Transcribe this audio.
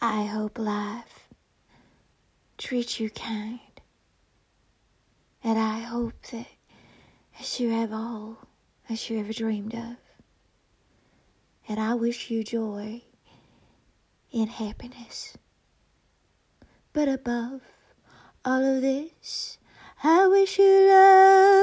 I hope life treats you kind. And I hope that as you have all as you ever dreamed of. And I wish you joy and happiness. But above all of this, I wish you love